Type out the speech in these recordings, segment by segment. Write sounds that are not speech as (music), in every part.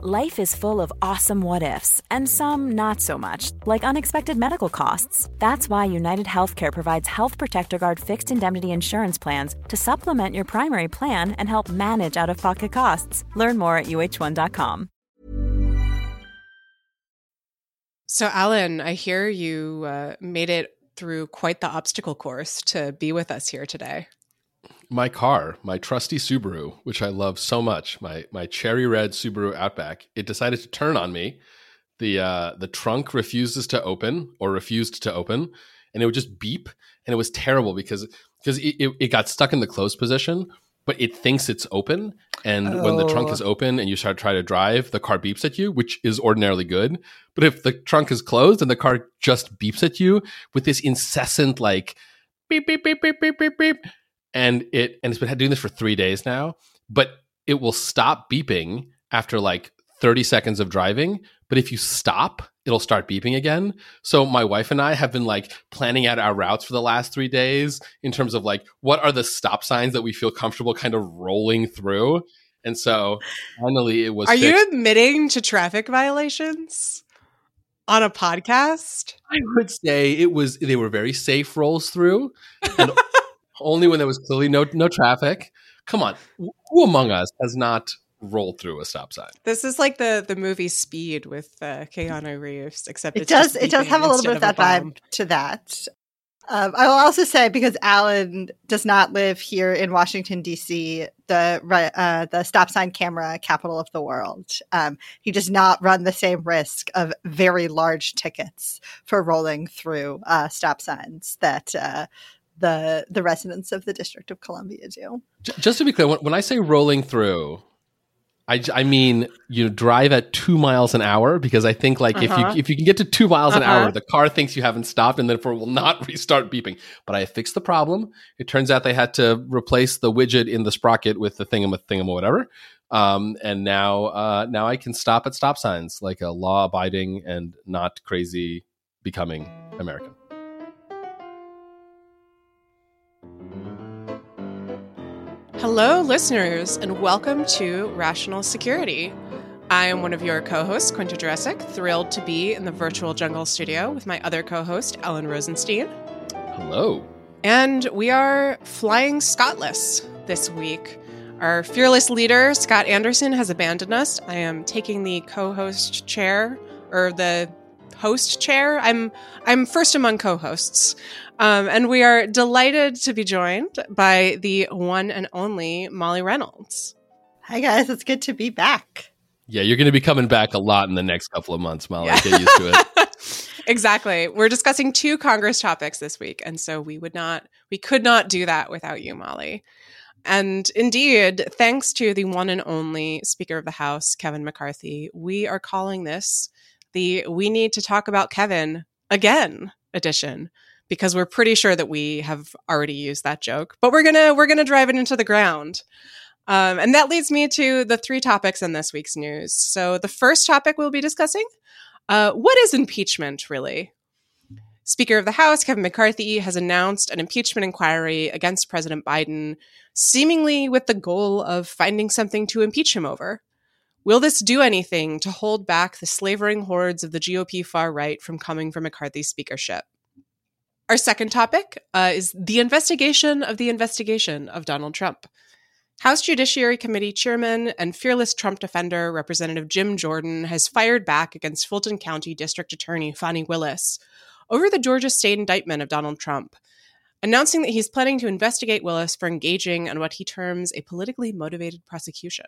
Life is full of awesome what ifs, and some not so much, like unexpected medical costs. That's why United Healthcare provides Health Protector Guard fixed indemnity insurance plans to supplement your primary plan and help manage out of pocket costs. Learn more at uh1.com. So, Alan, I hear you uh, made it through quite the obstacle course to be with us here today my car, my trusty Subaru, which I love so much, my my cherry red Subaru Outback, it decided to turn on me. The uh, the trunk refuses to open or refused to open, and it would just beep, and it was terrible because because it, it, it got stuck in the closed position, but it thinks it's open, and oh. when the trunk is oh. open and you start try to drive, the car beeps at you, which is ordinarily good. But if the trunk is closed and the car just beeps at you with this incessant like beep beep beep beep beep beep beep and it and it's been doing this for three days now but it will stop beeping after like 30 seconds of driving. But if you stop it'll start beeping again. So my wife and i have been like planning out our routes for the last three days in terms of like what are the stop signs that we feel comfortable kind of rolling through. And so finally it was are fixed. you admitting to traffic violations on a podcast? I would say it was they were very safe rolls through. And (laughs) only when there was clearly no no traffic. Come on, who among us has not rolled through a stop sign? This is like the the movie Speed with uh, Keanu Reeves, except it does it does have a little bit of that vibe to that. Um, I will also say because Alan does not live here in Washington D.C., the uh, the stop sign camera capital of the world. Um, he does not run the same risk of very large tickets for rolling through uh, stop signs that uh, the the residents of the District of Columbia do. Just to be clear, when I say rolling through, I, I mean you drive at two miles an hour because I think like uh-huh. if you uh-huh. if you can get to two miles uh-huh. an hour, uh-huh. the car thinks you haven't stopped and therefore will not (laughs) restart beeping. But I fixed the problem. It turns out they had to replace the widget in the sprocket with the thingam thingam or whatever. Um, and now uh, now I can stop at stop signs like a law abiding and not crazy becoming American. Hello, listeners, and welcome to Rational Security. I am one of your co hosts, Quinta Jurecic, thrilled to be in the virtual jungle studio with my other co host, Alan Rozenshtein. Hello. And we are flying Scotless this week. Our fearless leader, Scott Anderson, has abandoned us. I am taking the co host chair, or the host chair. I'm I'm first among co-hosts. Um, and we are delighted to be joined by the one and only Molly Reynolds. Hi, guys. It's good to be back. Yeah, you're going to be coming back a lot in the next couple of months, Molly. Yeah. Get used to it. (laughs) exactly. We're discussing two Congress topics this week. And so we would not, we could not do that without you, Molly. And indeed, thanks to the one and only Speaker of the House, Kevin McCarthy, we are calling this the We Need to Talk About Kevin Again edition because we're pretty sure that we have already used that joke, but we're gonna we're gonna drive it into the ground. Um, and that leads me to the three topics in this week's news. So the first topic we'll be discussing: uh, what is impeachment really? Speaker of the House Kevin McCarthy has announced an impeachment inquiry against President Biden, seemingly with the goal of finding something to impeach him over. Will this do anything to hold back the slavering hordes of the GOP far right from coming from McCarthy's speakership? Our second topic uh, is the investigation of the investigation of Donald Trump. House Judiciary Committee Chairman and fearless Trump defender Representative Jim Jordan has fired back against Fulton County District Attorney Fani Willis over the Georgia state indictment of Donald Trump, announcing that he's planning to investigate Willis for engaging in what he terms a politically motivated prosecution.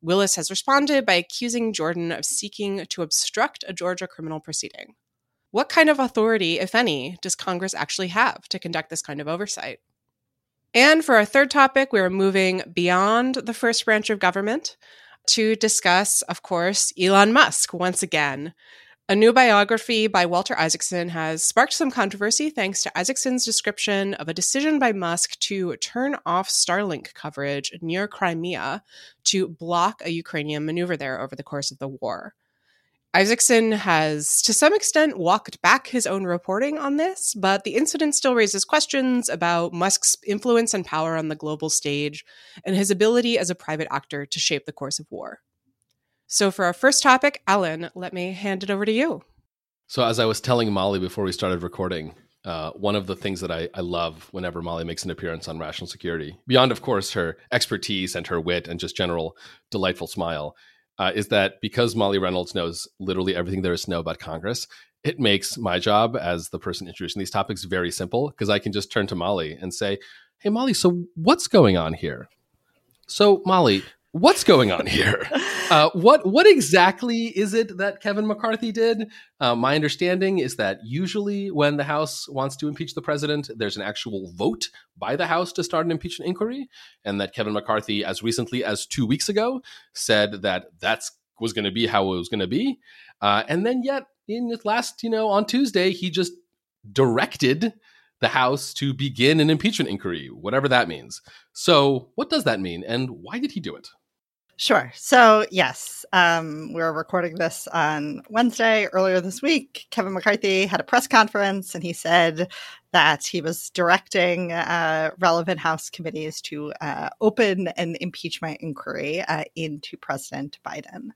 Willis has responded by accusing Jordan of seeking to obstruct a Georgia criminal proceeding. What kind of authority, if any, does Congress actually have to conduct this kind of oversight? And for our third topic, we're moving beyond the first branch of government to discuss, of course, Elon Musk once again. A new biography by Walter Isaacson has sparked some controversy thanks to Isaacson's description of a decision by Musk to turn off Starlink coverage near Crimea to block a Ukrainian maneuver there over the course of the war. Isaacson has, to some extent, walked back his own reporting on this, but the incident still raises questions about Musk's influence and power on the global stage and his ability as a private actor to shape the course of war. So, for our first topic, Alan, let me hand it over to you. So, as I was telling Molly before we started recording, uh, one of the things that I, I love whenever Molly makes an appearance on Rational Security, beyond, of course, her expertise and her wit and just general delightful smile, uh, is that because Molly Reynolds knows literally everything there is to know about Congress, it makes my job as the person introducing these topics very simple because I can just turn to Molly and say, Hey, Molly, so what's going on here? So, Molly, what's going on here? (laughs) Uh, what what exactly is it that Kevin McCarthy did? Uh, my understanding is that usually when the House wants to impeach the president, there's an actual vote by the House to start an impeachment inquiry, and that Kevin McCarthy, as recently as two weeks ago, said that that's was going to be how it was going to be, uh, and then yet in last, you know, on Tuesday, he just directed the House to begin an impeachment inquiry, whatever that means. So, what does that mean, and why did he do it? Sure. So, yes, um, we're recording this on Wednesday. Earlier this week, Kevin McCarthy had a press conference and he said that he was directing uh, relevant House committees to uh, open an impeachment inquiry uh, into President Biden.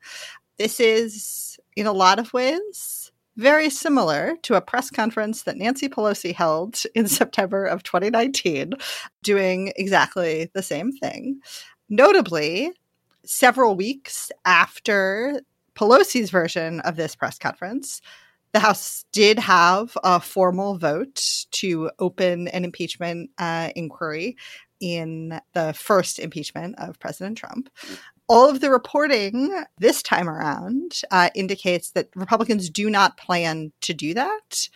This is, in a lot of ways, very similar to a press conference that Nancy Pelosi held (laughs) in September of 2019, doing exactly the same thing. Notably, several weeks after Pelosi's version of this press conference, the House did have a formal vote to open an impeachment uh, inquiry in the first impeachment of President Trump. All of the reporting this time around uh, indicates that Republicans do not plan to do that.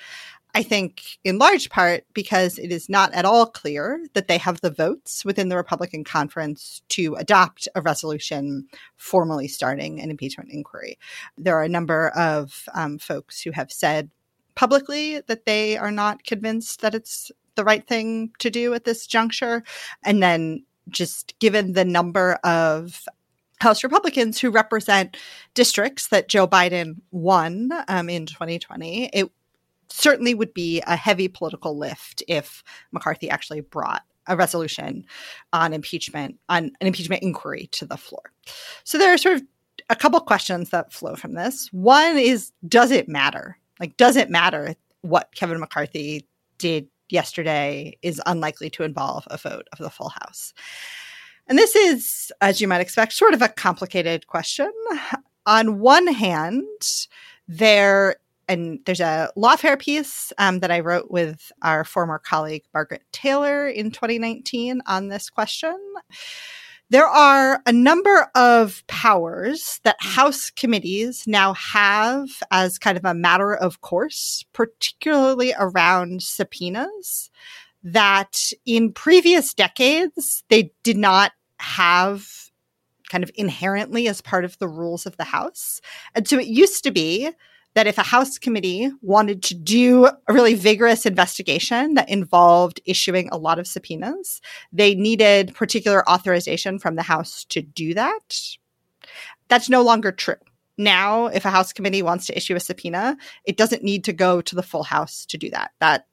I think in large part because it is not at all clear that they have the votes within the Republican conference to adopt a resolution formally starting an impeachment inquiry. There are a number of um, folks who have said publicly that they are not convinced that it's the right thing to do at this juncture. And then just given the number of House Republicans who represent districts that Joe Biden won um, in 2020, it certainly would be a heavy political lift if McCarthy actually brought a resolution on impeachment, on an impeachment inquiry to the floor. So there are sort of a couple questions that flow from this. One is Does it matter? Like, does it matter what Kevin McCarthy did yesterday is unlikely to involve a vote of the full House? And this is, as you might expect, sort of a complicated question. On one hand, there and there's a lawfare piece um, that I wrote with our former colleague Margaret Taylor in 2019 on this question. There are a number of powers that House committees now have as kind of a matter of course, particularly around subpoenas, that in previous decades they did not have kind of inherently as part of the rules of the House. And so it used to be that if a House committee wanted to do a really vigorous investigation that involved issuing a lot of subpoenas, they needed particular authorization from the House to do that. That's no longer true. Now, if a House committee wants to issue a subpoena, it doesn't need to go to the full House to do that. That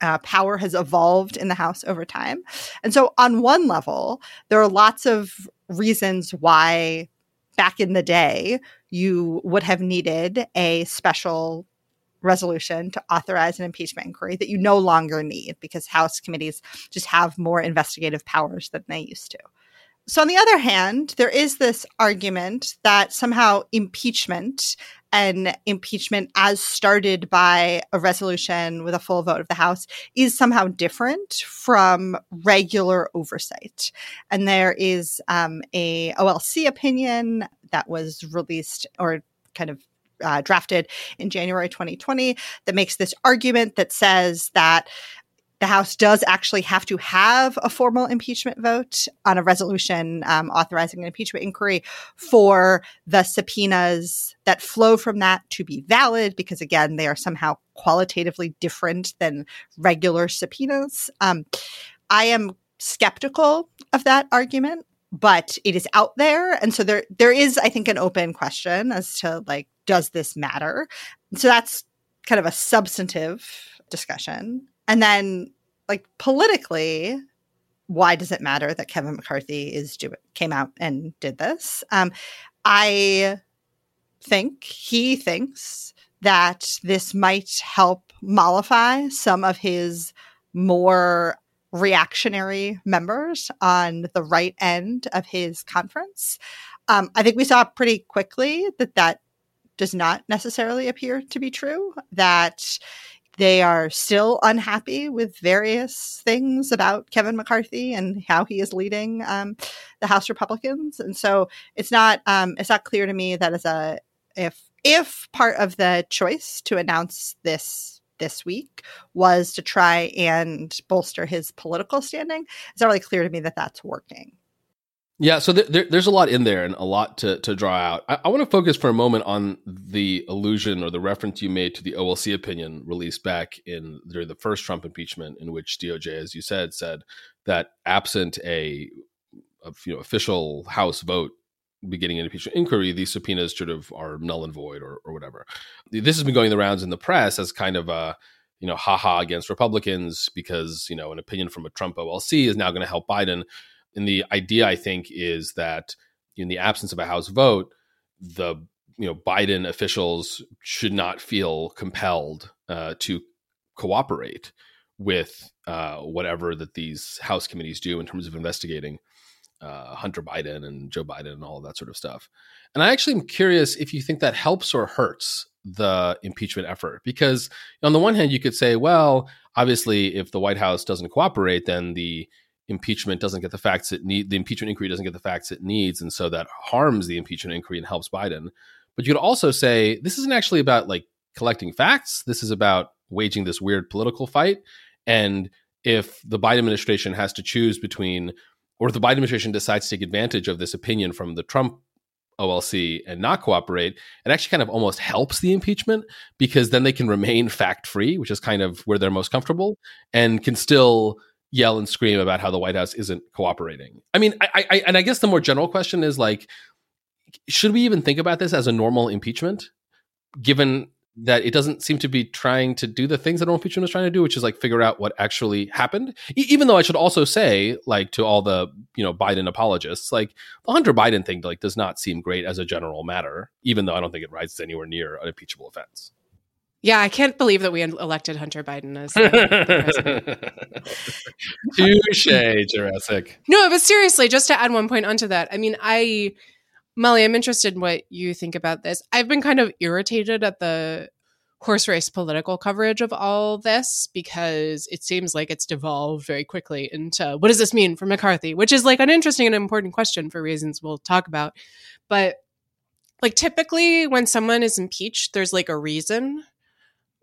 uh, power has evolved in the House over time. And so, on one level, there are lots of reasons why back in the day, you would have needed a special resolution to authorize an impeachment inquiry that you no longer need because House committees just have more investigative powers than they used to. So, on the other hand, there is this argument that somehow impeachment and impeachment, as started by a resolution with a full vote of the House, is somehow different from regular oversight. And there is um, a OLC opinion that was released or kind of uh, drafted in January 2020 that makes this argument that says that the House does actually have to have a formal impeachment vote on a resolution um, authorizing an impeachment inquiry for the subpoenas that flow from that to be valid, because again, they are somehow qualitatively different than regular subpoenas. Um, I am skeptical of that argument but it is out there. And so there there is i think an open question as to like does this matter? So that's kind of a substantive discussion. And then, like politically, why does it matter that Kevin McCarthy is came out and did this? Um, I think he thinks that this might help mollify some of his more reactionary members on the right end of his conference. Um, I think we saw pretty quickly that that does not necessarily appear to be true, that they are still unhappy with various things about Kevin McCarthy and how he is leading um, the House Republicans, and so it's not um, it's not clear to me that as a if if part of the choice to announce this this week was to try and bolster his political standing, it's not really clear to me that that's working. Yeah, so there, there's a lot in there and a lot to, to draw out. I, I want to focus for a moment on the allusion or the reference you made to the OLC opinion released back in during the first Trump impeachment, in which DOJ, as you said, said that absent a, a you know official House vote beginning an impeachment inquiry, these subpoenas sort of are null and void or, or whatever. This has been going the rounds in the press as kind of a you know haha against Republicans because you know an opinion from a Trump OLC is now going to help Biden and the idea, I think, is that in the absence of a House vote, the you know Biden officials should not feel compelled uh, to cooperate with uh, whatever that these House committees do in terms of investigating uh, Hunter Biden and Joe Biden and all that sort of stuff. And I actually am curious if you think that helps or hurts the impeachment effort, because on the one hand, you could say, well, obviously, if the White House doesn't cooperate, then the impeachment doesn't get the facts it need the impeachment inquiry doesn't get the facts it needs and so that harms the impeachment inquiry and helps biden. But you could also say this isn't actually about like collecting facts. This is about waging this weird political fight. And if the biden administration has to choose between or if the biden administration decides to take advantage of this opinion from the trump OLC and not cooperate, it actually kind of almost helps the impeachment because then they can remain fact free, which is kind of where they're most comfortable, and can still yell and scream about how the White House isn't cooperating. I mean, I, I and I guess the more general question is like, should we even think about this as a normal impeachment, given that it doesn't seem to be trying to do the things that normal impeachment is trying to do, which is like figure out what actually happened. E- even though I should also say, like to all the you know Biden apologists, like the Hunter Biden thing, like does not seem great as a general matter, even though I don't think it rises anywhere near an impeachable offense. Yeah, I can't believe that we elected Hunter Biden as (laughs) Touche, Jurecic. No, but seriously, just to add one point onto that, I mean, I, Molly, I'm interested in what you think about this. I've been kind of irritated at the horse race political coverage of all this because it seems like it's devolved very quickly into what does this mean for McCarthy, which is like an interesting and important question for reasons we'll talk about. But like typically when someone is impeached, there's like a reason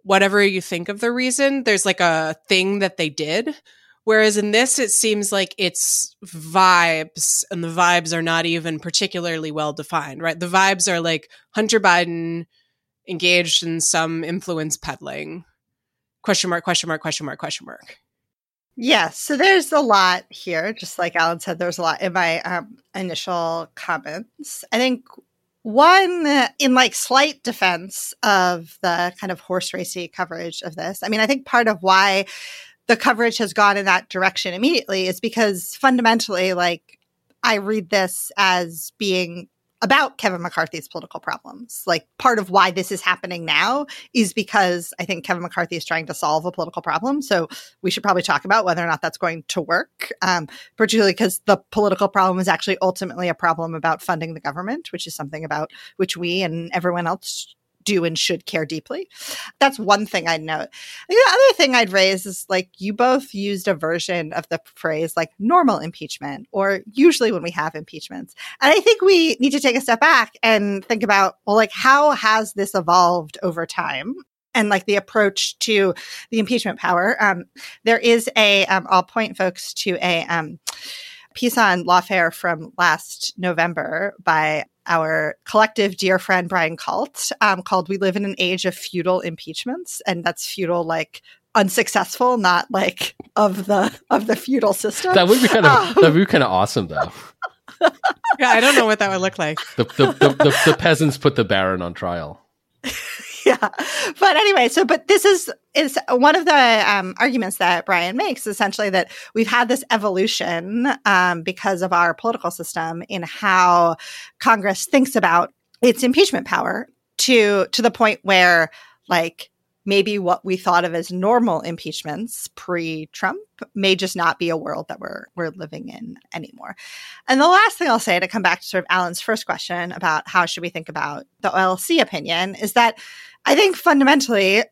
whatever you think of the reason, there's like a thing that they did. Whereas in this, it seems like it's vibes, and the vibes are not even particularly well defined, right? The vibes are like Hunter Biden engaged in some influence peddling. Question mark, question mark, question mark, question mark. Yeah, so there's a lot here. Just like Alan said, there's a lot in my um, initial comments. I think one, uh, in like slight defense of the kind of horse racy coverage of this, I mean, I think part of why the coverage has gone in that direction immediately is because fundamentally, like, I read this as being about Kevin McCarthy's political problems. Like part of why this is happening now is because I think Kevin McCarthy is trying to solve a political problem. So we should probably talk about whether or not that's going to work, um, particularly because the political problem is actually ultimately a problem about funding the government, which is something about which we and everyone else do and should care deeply. That's one thing I'd note. The other thing I'd raise is like you both used a version of the phrase like normal impeachment or usually when we have impeachments. And I think we need to take a step back and think about, well, like how has this evolved over time? and like the approach to the impeachment power. Um, there is a. will um, point folks to a um, piece on lawfare from last November by our collective dear friend Brian Kalt um, called "We Live in an Age of Futile Impeachments," and that's futile like unsuccessful, not like of the of the feudal system. That would be kind of um, that would be kind of awesome, though. yeah, I don't know what that would look like. The the, the, the, the peasants put the baron on trial. (laughs) (laughs) yeah. But anyway, so but this is is one of the um, arguments that Brian makes essentially that we've had this evolution um, because of our political system in how Congress thinks about its impeachment power to to the point where like maybe what we thought of as normal impeachments pre-Trump may just not be a world that we're we're living in anymore. And the last thing I'll say to come back to sort of Alan's first question about how should we think about the OLC opinion is that I think fundamentally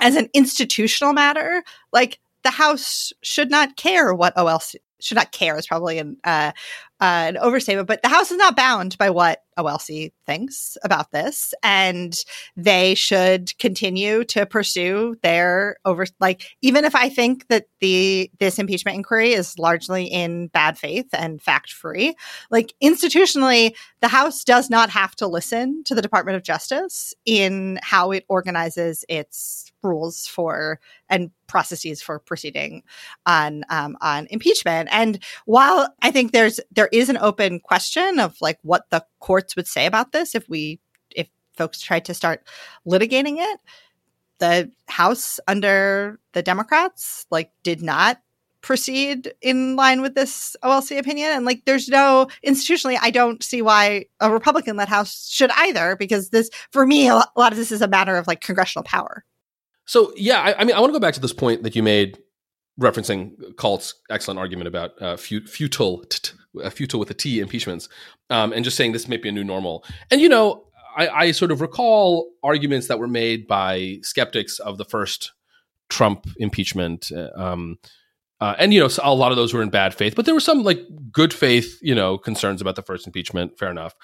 as an institutional matter, like the House should not care what OLC should not care is probably an uh, uh, an overstatement, but the House is not bound by what OLC thinks about this, and they should continue to pursue their over. Like, even if I think that the this impeachment inquiry is largely in bad faith and fact free, like institutionally, the House does not have to listen to the Department of Justice in how it organizes its rules for and processes for proceeding on um, on impeachment. And while I think there's there is an open question of like what the courts would say about this if we if folks tried to start litigating it, the House under the Democrats like did not proceed in line with this OLC opinion. And like, there's no institutionally, I don't see why a Republican led House should either, because this, for me, a lot of this is a matter of like congressional power. So yeah, I, I mean, I want to go back to this point that you made, referencing Kalt's excellent argument about uh, futile, uh, futile with a T impeachments, um, and just saying this may be a new normal. And you know, I, I sort of recall arguments that were made by skeptics of the first Trump impeachment. Uh, um, uh, and you know, a lot of those were in bad faith, but there were some like good faith, you know, concerns about the first impeachment. Fair enough.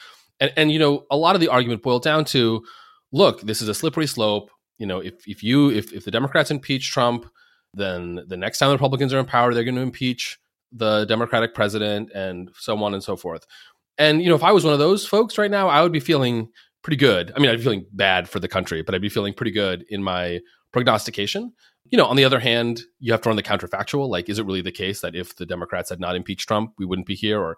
And and you know, a lot of the argument boiled down to, look, this is a slippery slope you know, if if you if if the Democrats impeach Trump, then the next time the Republicans are in power, they're going to impeach the Democratic president and so on and so forth. And you know, if I was one of those folks right now, I would be feeling pretty good. I mean, I'd be feeling bad for the country, but I'd be feeling pretty good in my prognostication. You know, on the other hand, you have to run the counterfactual. Like, is it really the case that if the Democrats had not impeached Trump, we wouldn't be here? Or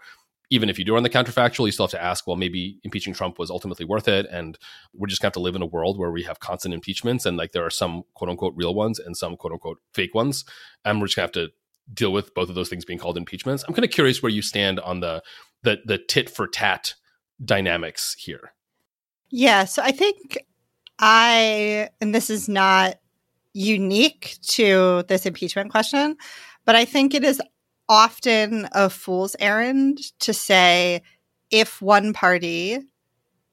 even if you do run the counterfactual, you still have to ask, well, maybe impeaching Trump was ultimately worth it. And we're just going to have to live in a world where we have constant impeachments and like there are some quote unquote real ones and some quote unquote fake ones. And we're just going to have to deal with both of those things being called impeachments. I'm kind of curious where you stand on the, the, the tit for tat dynamics here. Yeah. So I think I, and this is not unique to this impeachment question, but I think it is often a fool's errand to say if one party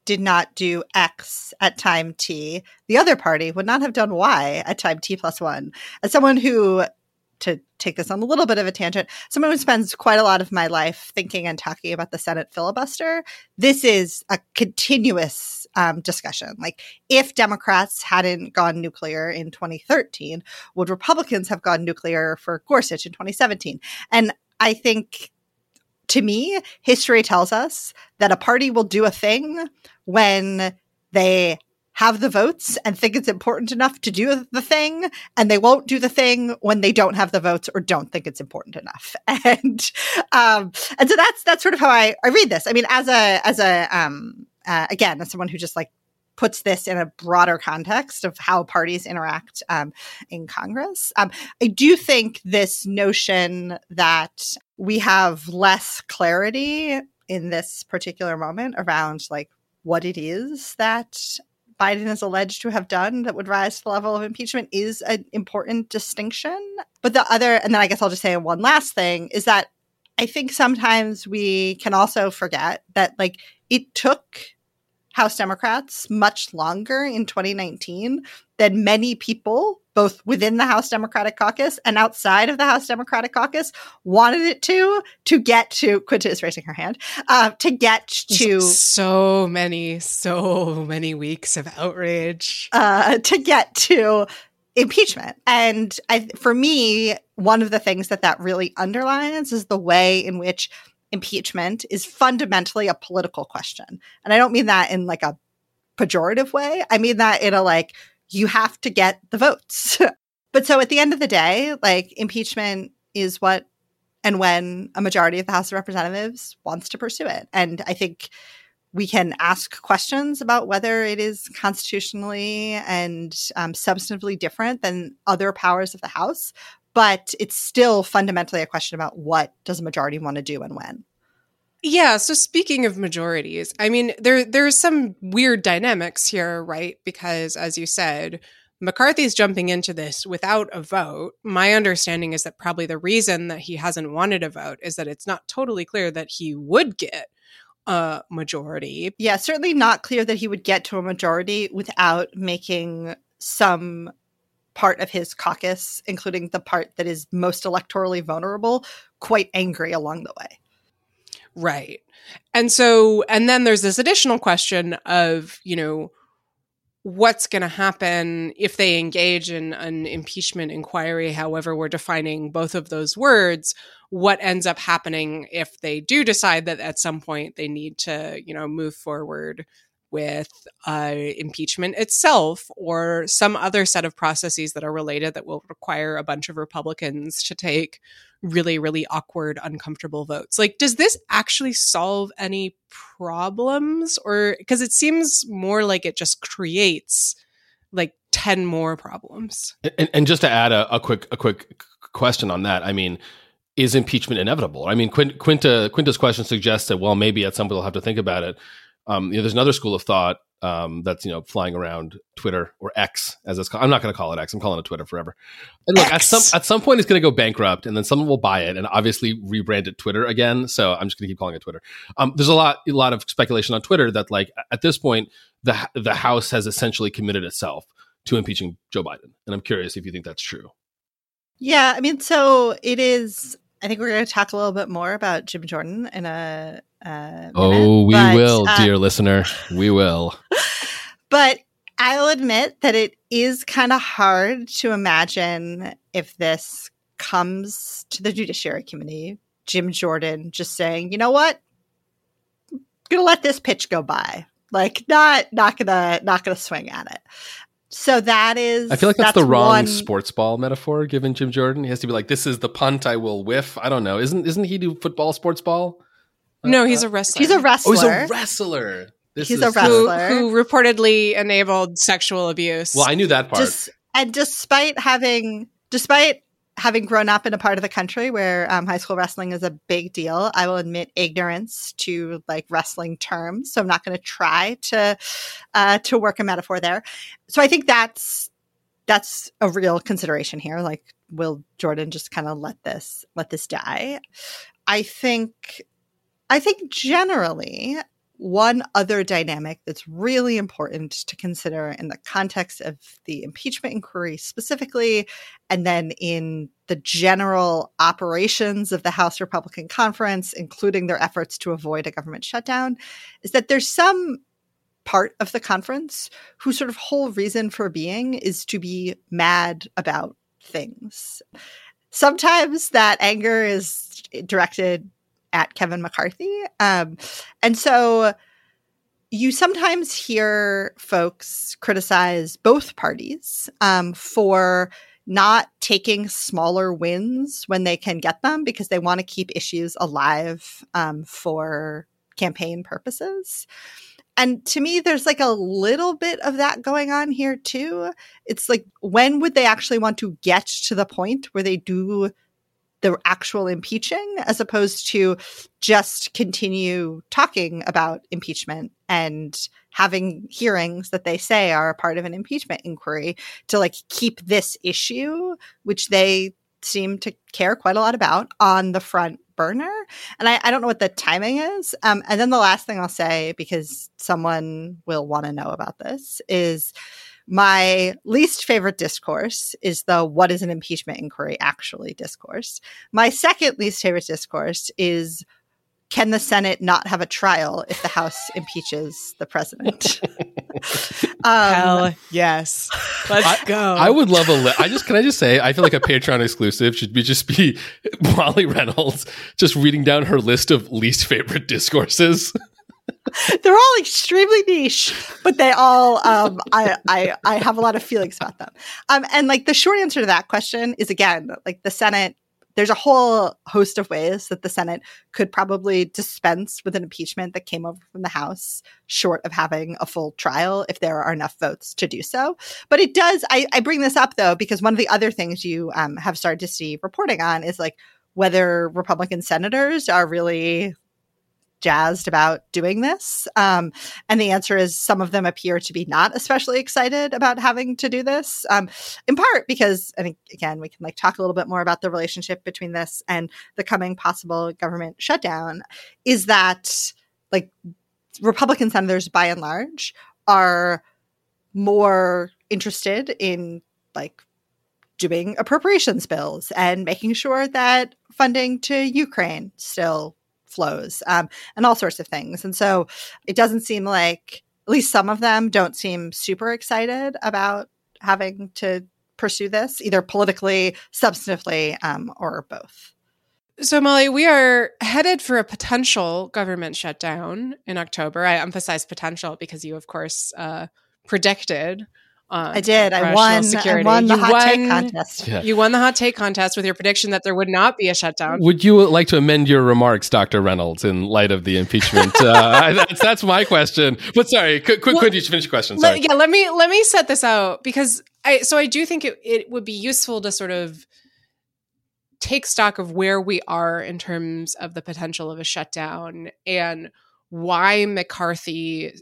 did not do X at time T, the other party would not have done Y at time T plus one. As someone who to take this on a little bit of a tangent, someone who spends quite a lot of my life thinking and talking about the Senate filibuster, this is a continuous um, discussion. Like, if Democrats hadn't gone nuclear in 2013, would Republicans have gone nuclear for Gorsuch in 2017? And I think to me, history tells us that a party will do a thing when they have the votes and think it's important enough to do the thing and they won't do the thing when they don't have the votes or don't think it's important enough (laughs) and um and so that's that's sort of how i i read this i mean as a as a um uh, again as someone who just like puts this in a broader context of how parties interact um, in Congress. Um, I do think this notion that we have less clarity in this particular moment around like what it is that Biden is alleged to have done that would rise to the level of impeachment is an important distinction. But the other, and then I guess I'll just say one last thing is that I think sometimes we can also forget that like it took House Democrats much longer in 2019 than many people, both within the House Democratic Caucus and outside of the House Democratic Caucus, wanted it to to get to. Quinta is raising her hand. Uh, to get to so many, so many weeks of outrage. Uh, to get to impeachment, and I, for me, one of the things that that really underlines is the way in which impeachment is fundamentally a political question. And I don't mean that in like a pejorative way. I mean that in a like, you have to get the votes. (laughs) but so at the end of the day, like impeachment is what and when a majority of the House of Representatives wants to pursue it. And I think we can ask questions about whether it is constitutionally and um, substantively different than other powers of the House but it's still fundamentally a question about what does a majority want to do and when. Yeah, so speaking of majorities, I mean there there's some weird dynamics here, right? Because as you said, McCarthy's jumping into this without a vote. My understanding is that probably the reason that he hasn't wanted a vote is that it's not totally clear that he would get a majority. Yeah, certainly not clear that he would get to a majority without making some part of his caucus, including the part that is most electorally vulnerable, quite angry along the way. Right. And so, and then there's this additional question of, you know, what's going to happen if they engage in an impeachment inquiry, however, we're defining both of those words. What ends up happening if they do decide that at some point they need to, you know, move forward with uh, impeachment itself or some other set of processes that are related that will require a bunch of Republicans to take really, really awkward, uncomfortable votes. Like, does this actually solve any problems? Or because it seems more like it just creates like 10 more problems. And, and just to add a, a quick, a quick question on that, I mean, is impeachment inevitable? I mean, Quinta, Quinta's question suggests that, well, maybe at some point we'll have to think about it. Um, you know, there's another school of thought um, that's you know flying around Twitter or X as it's called. I'm not going to call it X. I'm calling it Twitter forever. And look, X. at some at some point it's going to go bankrupt, and then someone will buy it and obviously rebrand it Twitter again. So I'm just going to keep calling it Twitter. Um, there's a lot a lot of speculation on Twitter that like at this point the the House has essentially committed itself to impeaching Joe Biden, and I'm curious if you think that's true. Yeah, I mean, so it is. I think we're going to talk a little bit more about Jim Jordan in a uh, oh, we but, will, uh, dear listener. We will. (laughs) But I'll admit that it is kind of hard to imagine if this comes to the Judiciary Committee, Jim Jordan just saying, you know what? I'm gonna let this pitch go by. Like not not gonna not gonna swing at it. So that is. I feel like that's, that's the wrong one... sports ball metaphor given Jim Jordan. He has to be like, "This is the punt I will whiff." I don't know. Isn't isn't he do football sports ball? No, uh, he's a uh, wrestler. He's a wrestler. Oh, he's a wrestler. This he's a wrestler who, who, reportedly enabled sexual abuse. Well, I knew that part. Just, and despite having, despite having grown up in a part of the country where um, high school wrestling is a big deal, I will admit ignorance to like wrestling terms. So I'm not going to try to uh, to work a metaphor there. So I think that's that's a real consideration here. Like, will Jordan just kind of let this let this die? I think I think generally, one other dynamic that's really important to consider in the context of the impeachment inquiry specifically, and then in the general operations of the House Republican Conference, including their efforts to avoid a government shutdown, is that there's some part of the conference whose sort of whole reason for being is to be mad about things. Sometimes that anger is directed at Kevin McCarthy. Um, and so you sometimes hear folks criticize both parties um, for not taking smaller wins when they can get them because they want to keep issues alive um, for campaign purposes. And to me, there's like a little bit of that going on here too. It's like, when would they actually want to get to the point where they do the actual impeaching as opposed to just continue talking about impeachment and having hearings that they say are a part of an impeachment inquiry to like keep this issue which they seem to care quite a lot about on the front burner. And i, I don't know what the timing is. Um, and then the last thing i'll say because someone will want to know about this is my least favorite discourse is the what is an impeachment inquiry actually discourse. My second least favorite discourse is can the Senate not have a trial if the House impeaches the president? (laughs) um, Hell yes, let's I, go. I would love a. Li- I just can I just say I feel like a Patreon exclusive should be just be (laughs) Molly Reynolds just reading down her list of least favorite discourses. (laughs) They're all extremely niche, but they all um, I, I I have a lot of feelings about them. Um, and like the short answer to that question is again, like the Senate there's a whole host of ways that the Senate could probably dispense with an impeachment that came over from the House, short of having a full trial if there are enough votes to do so. But it does, I, I bring this up though, because one of the other things you um, have started to see reporting on is like whether Republican senators are really jazzed about doing this? Um, and the answer is some of them appear to be not especially excited about having to do this, um, in part because, and again, we can like talk a little bit more about the relationship between this and the coming possible government shutdown, is that like Republican senators by and large are more interested in like doing appropriations bills and making sure that funding to Ukraine still flows um, and all sorts of things. And so it doesn't seem like, at least some of them don't seem super excited about having to pursue this, either politically, substantively, um, or both. So, Molly, we are headed for a potential government shutdown in October. I emphasize potential because you, of course, uh, predicted uh, I did. I won. Security. I won the you hot won, take contest. Yeah. You won the hot take contest with your prediction that there would not be a shutdown. Would you like to amend your remarks, Dr. Reynolds, in light of the impeachment? (laughs) uh, that's, that's my question. But sorry, quick, quick, well, you finish your question. Sorry. Let, yeah, let me let me set this out because I. So I do think it, it would be useful to sort of take stock of where we are in terms of the potential of a shutdown and why McCarthy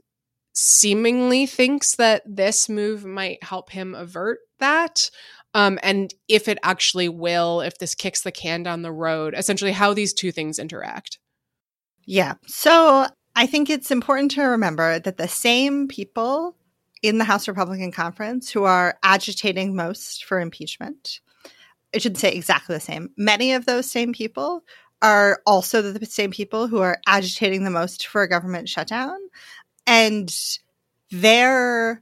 seemingly thinks that this move might help him avert that. Um, and if it actually will, if this kicks the can down the road, essentially how these two things interact. Yeah. So I think it's important to remember that the same people in the House Republican Conference who are agitating most for impeachment, I should say exactly the same. Many of those same people are also the same people who are agitating the most for a government shutdown and their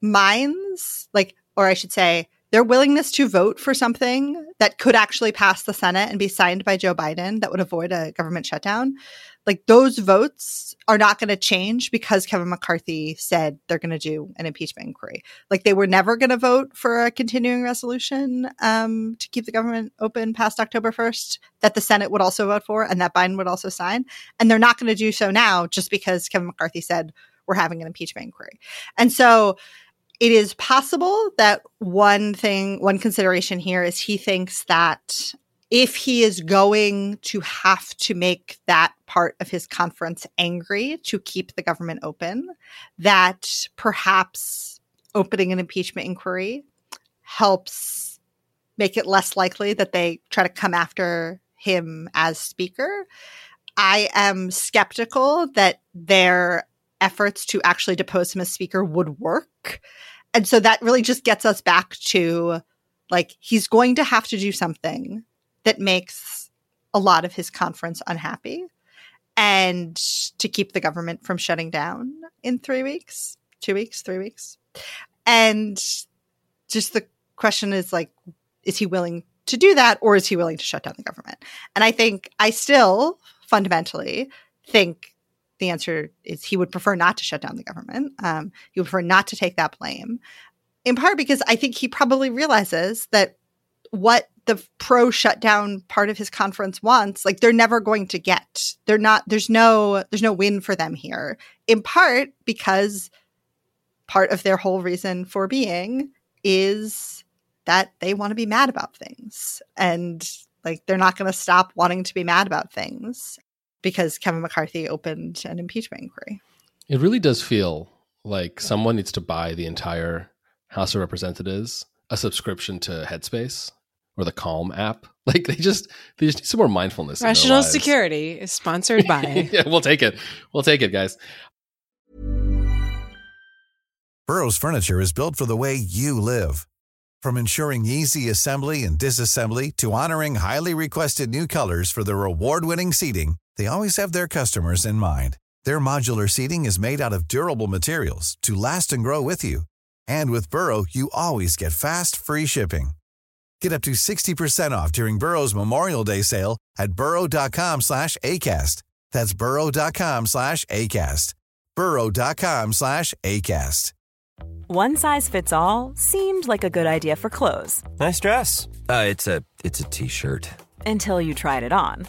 minds, like, or I should say, their willingness to vote for something that could actually pass the Senate and be signed by Joe Biden that would avoid a government shutdown, like those votes are not going to change because Kevin McCarthy said they're going to do an impeachment inquiry. Like they were never going to vote for a continuing resolution um, to keep the government open past October 1st that the Senate would also vote for and that Biden would also sign. And they're not going to do so now just because Kevin McCarthy said we're having an impeachment inquiry. And so it is possible that one thing, one consideration here is he thinks that if he is going to have to make that part of his conference angry to keep the government open, that perhaps opening an impeachment inquiry helps make it less likely that they try to come after him as speaker. I am skeptical that their efforts to actually depose him as speaker would work. And so that really just gets us back to like he's going to have to do something that makes a lot of his conference unhappy and to keep the government from shutting down in three weeks, two weeks, three weeks. And just the question is like, is he willing to do that or is he willing to shut down the government? And I think I still fundamentally think the answer is he would prefer not to shut down the government. Um, he would prefer not to take that blame, in part because I think he probably realizes that what the pro shutdown part of his conference wants like they're never going to get. They're not there's no there's no win for them here in part because part of their whole reason for being is that they want to be mad about things. And like they're not going to stop wanting to be mad about things because Kevin McCarthy opened an impeachment inquiry. It really does feel like someone needs to buy the entire House of Representatives a subscription to Headspace or the Calm app. (laughs) Like they just they just need some more mindfulness. Rational Security is sponsored (laughs) by. yeah, we'll take it. We'll take it, guys. Burrow's furniture is built for the way you live. From ensuring easy assembly and disassembly to honoring highly requested new colors for their award-winning seating, they always have their customers in mind. Their modular seating is made out of durable materials to last and grow with you. And with Burrow, you always get fast, free shipping. Get up to 60% off during Burrow's Memorial Day sale at burrow.com slash ACAST. That's burrow.com slash ACAST. burrow.com slash ACAST. One size fits all seemed like a good idea for clothes. Nice dress. Uh, it's a It's a T-shirt. Until you tried it on.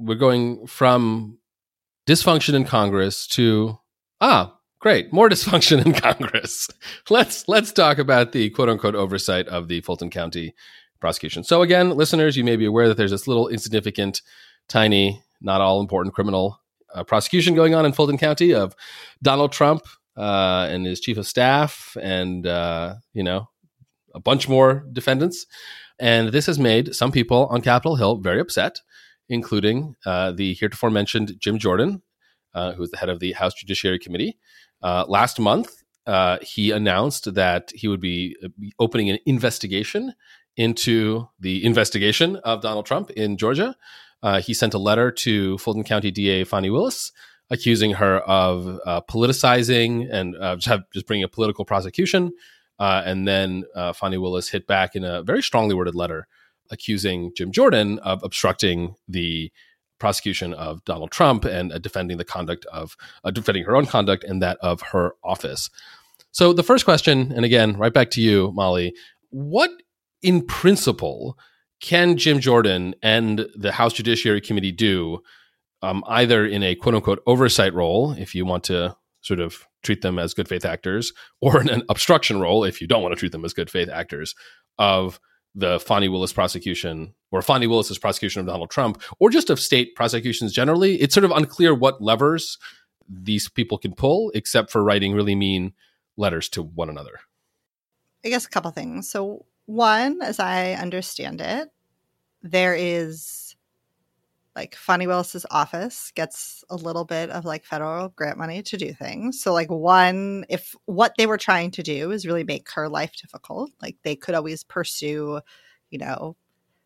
We're going from dysfunction in Congress to ah, great, more (laughs) dysfunction in Congress. (laughs) let's let's talk about the quote unquote oversight of the Fulton County prosecution. So again, listeners, you may be aware that there's this little insignificant, tiny, not all important criminal uh, prosecution going on in Fulton County of Donald Trump uh, and his chief of staff, and uh, you know a bunch more defendants. And this has made some people on Capitol Hill very upset, including uh, the heretofore mentioned Jim Jordan, uh, who is the head of the House Judiciary Committee. Uh, last month, uh, he announced that he would be uh, opening an investigation into the investigation of Donald Trump in Georgia. Uh, he sent a letter to Fulton County DA Fani Willis accusing her of uh, politicizing and have, just bringing a political prosecution. and then Fani Willis hit back in a very strongly worded letter accusing Jim Jordan of obstructing the prosecution of Donald Trump and uh, defending the conduct of uh, defending her own conduct and that of her office. So the first question, and again, right back to you, Molly, what in principle can Jim Jordan and the House Judiciary Committee do, um, either in a quote unquote oversight role, if you want to sort of treat them as good faith actors, or in an obstruction role, if you don't want to treat them as good faith actors, of the Fani Willis prosecution or Fani Willis's prosecution of Donald Trump or just of state prosecutions generally. It's sort of unclear what levers these people can pull, except for writing really mean letters to one another. I guess a couple things. So, one, as I understand it, there is like Fani Willis's office gets a little bit of like federal grant money to do things. So like one, if what they were trying to do is really make her life difficult, like they could always pursue, you know,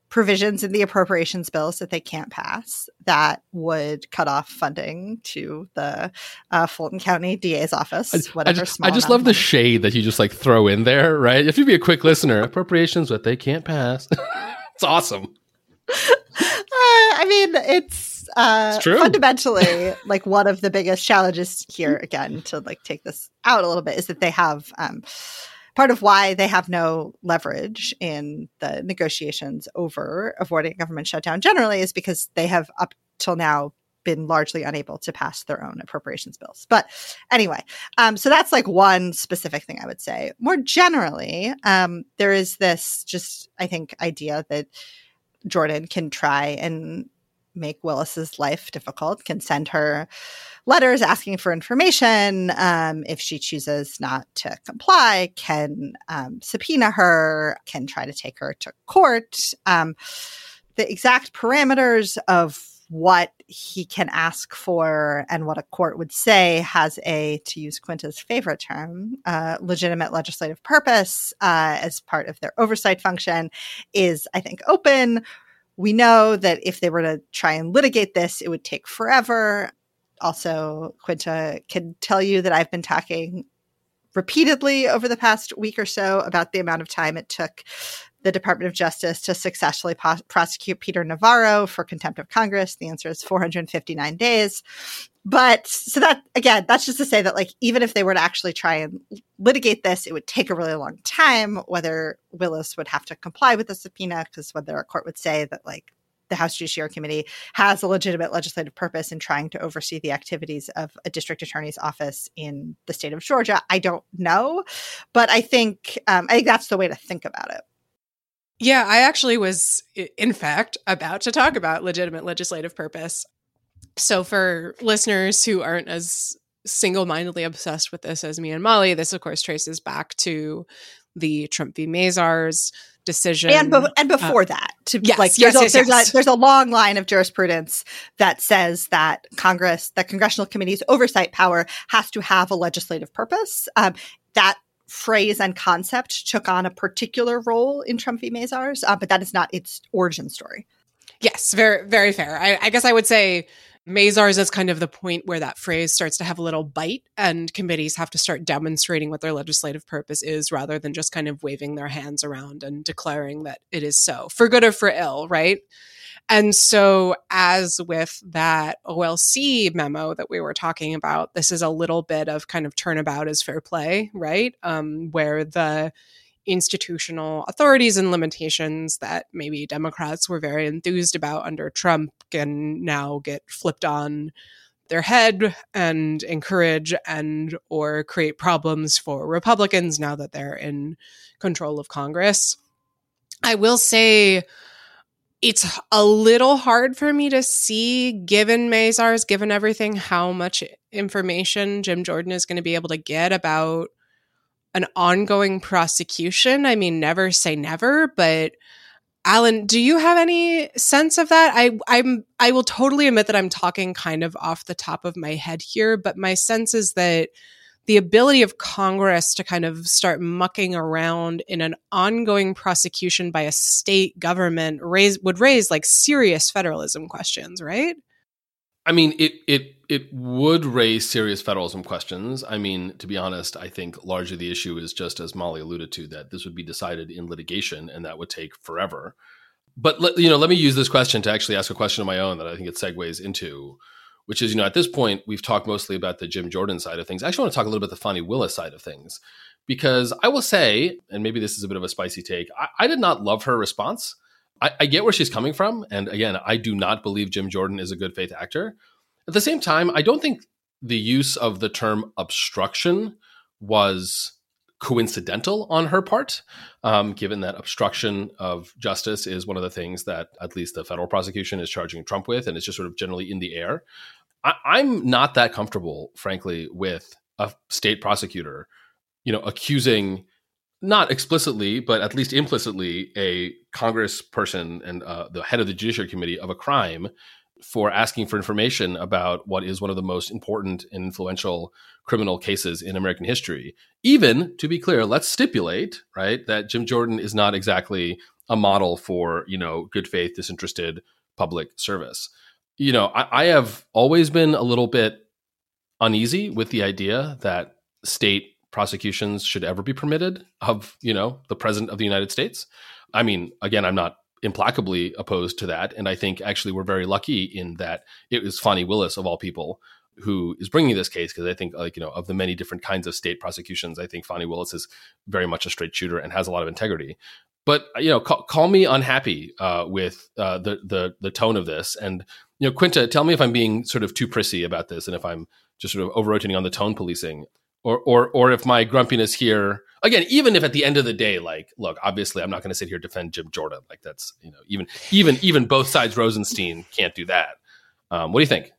provisions in the appropriations bills that they can't pass that would cut off funding to the uh, Fulton County DA's office. I, I just, I just love the shade that you just like throw in there, right? If you be a quick listener. Appropriations that they can't pass. (laughs) it's awesome. (laughs) I mean, it's, uh, it's fundamentally (laughs) like one of the biggest challenges here. Again, to like take this out a little bit, is that they have um, part of why they have no leverage in the negotiations over avoiding a government shutdown generally is because they have up till now been largely unable to pass their own appropriations bills. But anyway, um, so that's like one specific thing I would say. More generally, um, there is this just, I think, idea that Jordan can try and make Willis's life difficult, can send her letters asking for information. Um, if she chooses not to comply, can um, subpoena her, can try to take her to court. Um, the exact parameters of what he can ask for and what a court would say has a, to use Quinta's favorite term, uh, legitimate legislative purpose uh, as part of their oversight function is, I think, open we know that if they were to try and litigate this, it would take forever. Also, Quinta can tell you that I've been talking repeatedly over the past week or so about the amount of time it took the Department of Justice to successfully po- prosecute Peter Navarro for contempt of Congress? The answer is 459 days. But so that, again, that's just to say that, like, even if they were to actually try and litigate this, it would take a really long time, whether Willis would have to comply with the subpoena, because whether a court would say that, like, the House Judiciary Committee has a legitimate legislative purpose in trying to oversee the activities of a district attorney's office in the state of Georgia. I don't know, but I think um, I think that's the way to think about it. Yeah, I actually was, in fact, about to talk about legitimate legislative purpose. So, for listeners who aren't as single mindedly obsessed with this as me and Molly, this, of course, traces back to the Trump v. Mazars decision. And, be- and uh, before uh, that, to yes, like, yes, there's, yes, a, there's, yes. A, there's a long line of jurisprudence that says that Congress, that congressional committee's oversight power has to have a legislative purpose. Um, that phrase and concept took on a particular role in Trump v. Mazars, uh, but that is not its origin story. Yes, very, very fair. I, I guess I would say Mazars is kind of the point where that phrase starts to have a little bite, and committees have to start demonstrating what their legislative purpose is rather than just kind of waving their hands around and declaring that it is so, for good or for ill, right? And so, as with that OLC memo that we were talking about, this is a little bit of kind of turnabout as fair play, right? Um, where the institutional authorities and limitations that maybe Democrats were very enthused about under Trump can now get flipped on their head and encourage and or create problems for Republicans now that they're in control of Congress. I will say it's a little hard for me to see given Mazars, given everything, how much information Jim Jordan is going to be able to get about an ongoing prosecution. I mean, never say never, but Alan, do you have any sense of that? I I'm I will totally admit that I'm talking kind of off the top of my head here, but my sense is that the ability of Congress to kind of start mucking around in an ongoing prosecution by a state government raise would raise like serious federalism questions, right? I mean, it it it would raise serious federalism questions. I mean, to be honest, I think largely the issue is just as Molly alluded to that this would be decided in litigation, and that would take forever. But let, you know, let me use this question to actually ask a question of my own that I think it segues into, which is, you know, at this point we've talked mostly about the Jim Jordan side of things. I actually want to talk a little bit the Fani Willis side of things, because I will say, and maybe this is a bit of a spicy take, I, I did not love her response. I, I get where she's coming from. And again, I do not believe Jim Jordan is a good faith actor. At the same time, I don't think the use of the term obstruction was coincidental on her part, um, given that obstruction of justice is one of the things that at least the federal prosecution is charging Trump with, and it's just sort of generally in the air. I, am not that comfortable, frankly, with a state prosecutor, you know, accusing not explicitly, but at least implicitly, a congressperson and uh, the head of the Judiciary Committee of a crime for asking for information about what is one of the most important and influential criminal cases in American history. Even to be clear, let's stipulate, right, that Jim Jordan is not exactly a model for, you know, good faith, disinterested public service. You know, I, I have always been a little bit uneasy with the idea that state prosecutions should ever be permitted of you know the president of the United States. I mean, again, I'm not implacably opposed to that, and I think actually we're very lucky in that it was Fani Willis of all people who is bringing this case because I think like you know of the many different kinds of state prosecutions, I think Fani Willis is very much a straight shooter and has a lot of integrity. But you know, call, call me unhappy uh, with uh, the the the tone of this, and you know, Quinta, tell me if I'm being sort of too prissy about this, and if I'm just sort of over rotating on the tone policing or or or if my grumpiness here again even if at the end of the day like look obviously i'm not going to sit here defend jim jordan. Like that's you know even even even both sides Rozenshtein can't do that. Um, what do you think?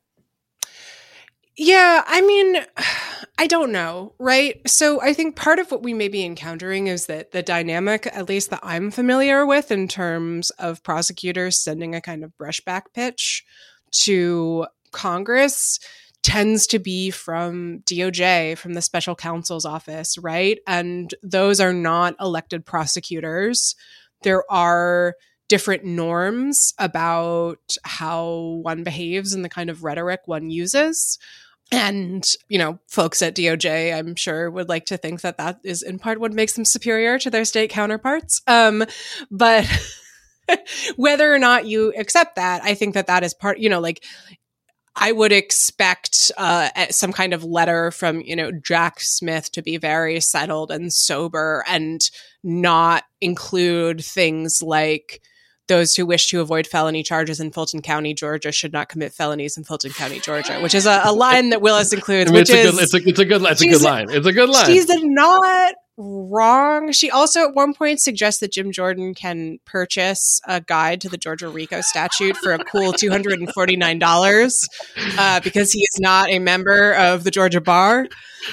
Yeah i mean (sighs) i don't know right? So i think part of what we may be encountering is that the dynamic at least that i'm familiar with in terms of prosecutors sending a kind of brushback pitch to congress tends to be from DOJ, from the special counsel's office, right? And those are not elected prosecutors. There are different norms about how one behaves and the kind of rhetoric one uses. And, you know, folks at DOJ, I'm sure, would like to think that that is in part what makes them superior to their state counterparts. Um, but (laughs) whether or not you accept that, I think that that is part, you know, like I would expect uh, some kind of letter from, you know, Jack Smith to be very settled and sober and not include things like those who wish to avoid felony charges in Fulton County, Georgia, should not commit felonies in Fulton County, Georgia, which is a, a line that Willis includes. I mean, which it's, is, a good, it's, a, it's a good, it's a good line. It's a good line. She's not wrong. She also at one point suggests that Jim Jordan can purchase a guide to the Georgia RICO statute for a cool $249 uh, because he is not a member of the Georgia bar.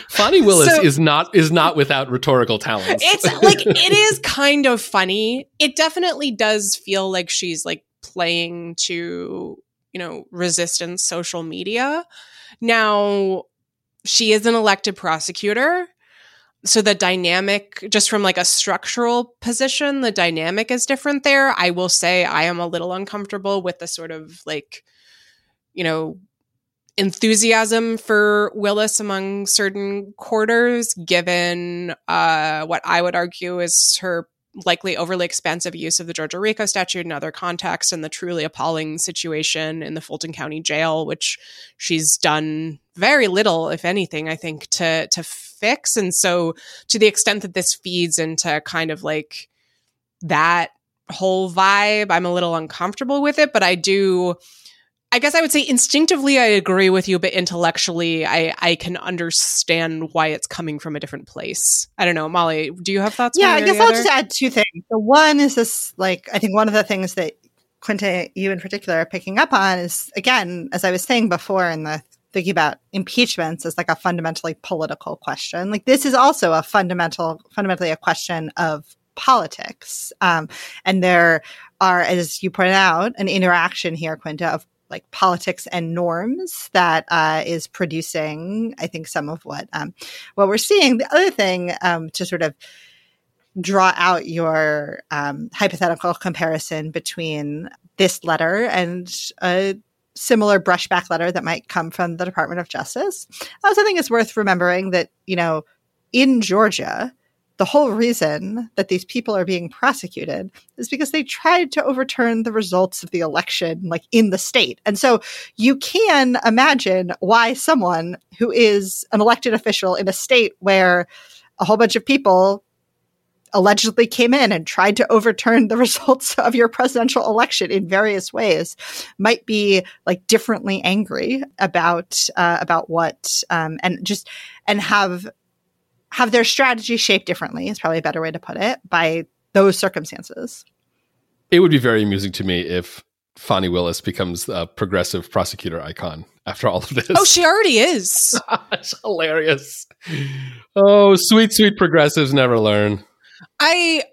Fani Willis so, is not is not without rhetorical talents. It's like it is kind of funny. It definitely does feel like she's like playing to, you know, resistance social media. Now, she is an elected prosecutor so the dynamic just from like a structural position the dynamic is different there. I will say i am a little uncomfortable with the sort of like you know enthusiasm for Willis among certain quarters, given uh, what I would argue is her likely overly expansive use of the Georgia RICO statute in other contexts and the truly appalling situation in the Fulton County Jail, which she's done very little, if anything, I think, to to fix. And so to the extent that this feeds into kind of like that whole vibe, I'm a little uncomfortable with it, but I do I guess I would say instinctively I agree with you, but intellectually I, I can understand why it's coming from a different place. I don't know, Molly, do you have thoughts? Yeah, I guess I'll just add two things. The one is this like I think one of the things that Quinta, you in particular are picking up on is again, as I was saying before in the thinking about impeachments as like a fundamentally political question. Like this is also a fundamental fundamentally a question of politics. Um, and there are, as you pointed out, an interaction here, Quinta, of like politics and norms that uh, is producing, I think, some of what um, what we're seeing. The other thing um, to sort of draw out your um, hypothetical comparison between this letter and a similar brushback letter that might come from the Department of Justice. I also think it's worth remembering that you know in Georgia the whole reason that these people are being prosecuted is because they tried to overturn the results of the election, like in the state. And so you can imagine why someone who is an elected official in a state where a whole bunch of people allegedly came in and tried to overturn the (laughs) results of your presidential election in various ways might be like differently angry about uh, about what um, and just and have have their strategy shaped differently is probably a better way to put it by those circumstances. It would be very amusing to me if Fani Willis becomes a progressive prosecutor icon after all of this. Oh, she already is. (laughs) it's hilarious. Oh, sweet, sweet progressives never learn. I,